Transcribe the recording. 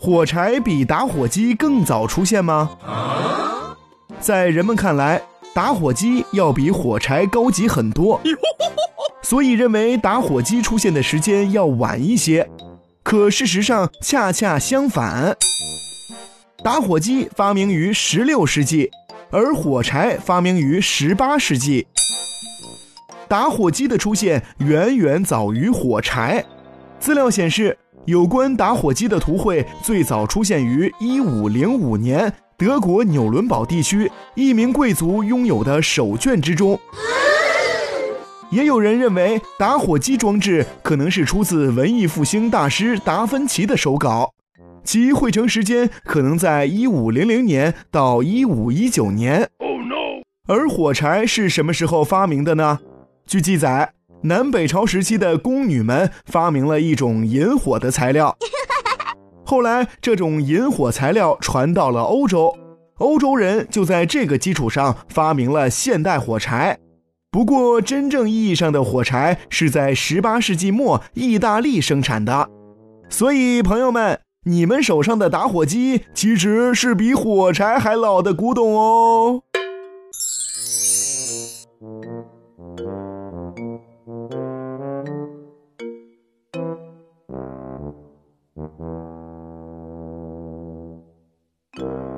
火柴比打火机更早出现吗？在人们看来，打火机要比火柴高级很多，所以认为打火机出现的时间要晚一些。可事实上恰恰相反，打火机发明于16世纪，而火柴发明于18世纪。打火机的出现远远早于火柴。资料显示，有关打火机的图绘最早出现于1505年德国纽伦堡地区一名贵族拥有的手卷之中。也有人认为，打火机装置可能是出自文艺复兴大师达芬奇的手稿，其绘成时间可能在1500年到1519年。而火柴是什么时候发明的呢？据记载，南北朝时期的宫女们发明了一种引火的材料，后来这种引火材料传到了欧洲，欧洲人就在这个基础上发明了现代火柴。不过，真正意义上的火柴是在18世纪末意大利生产的，所以朋友们，你们手上的打火机其实是比火柴还老的古董哦。Thank you.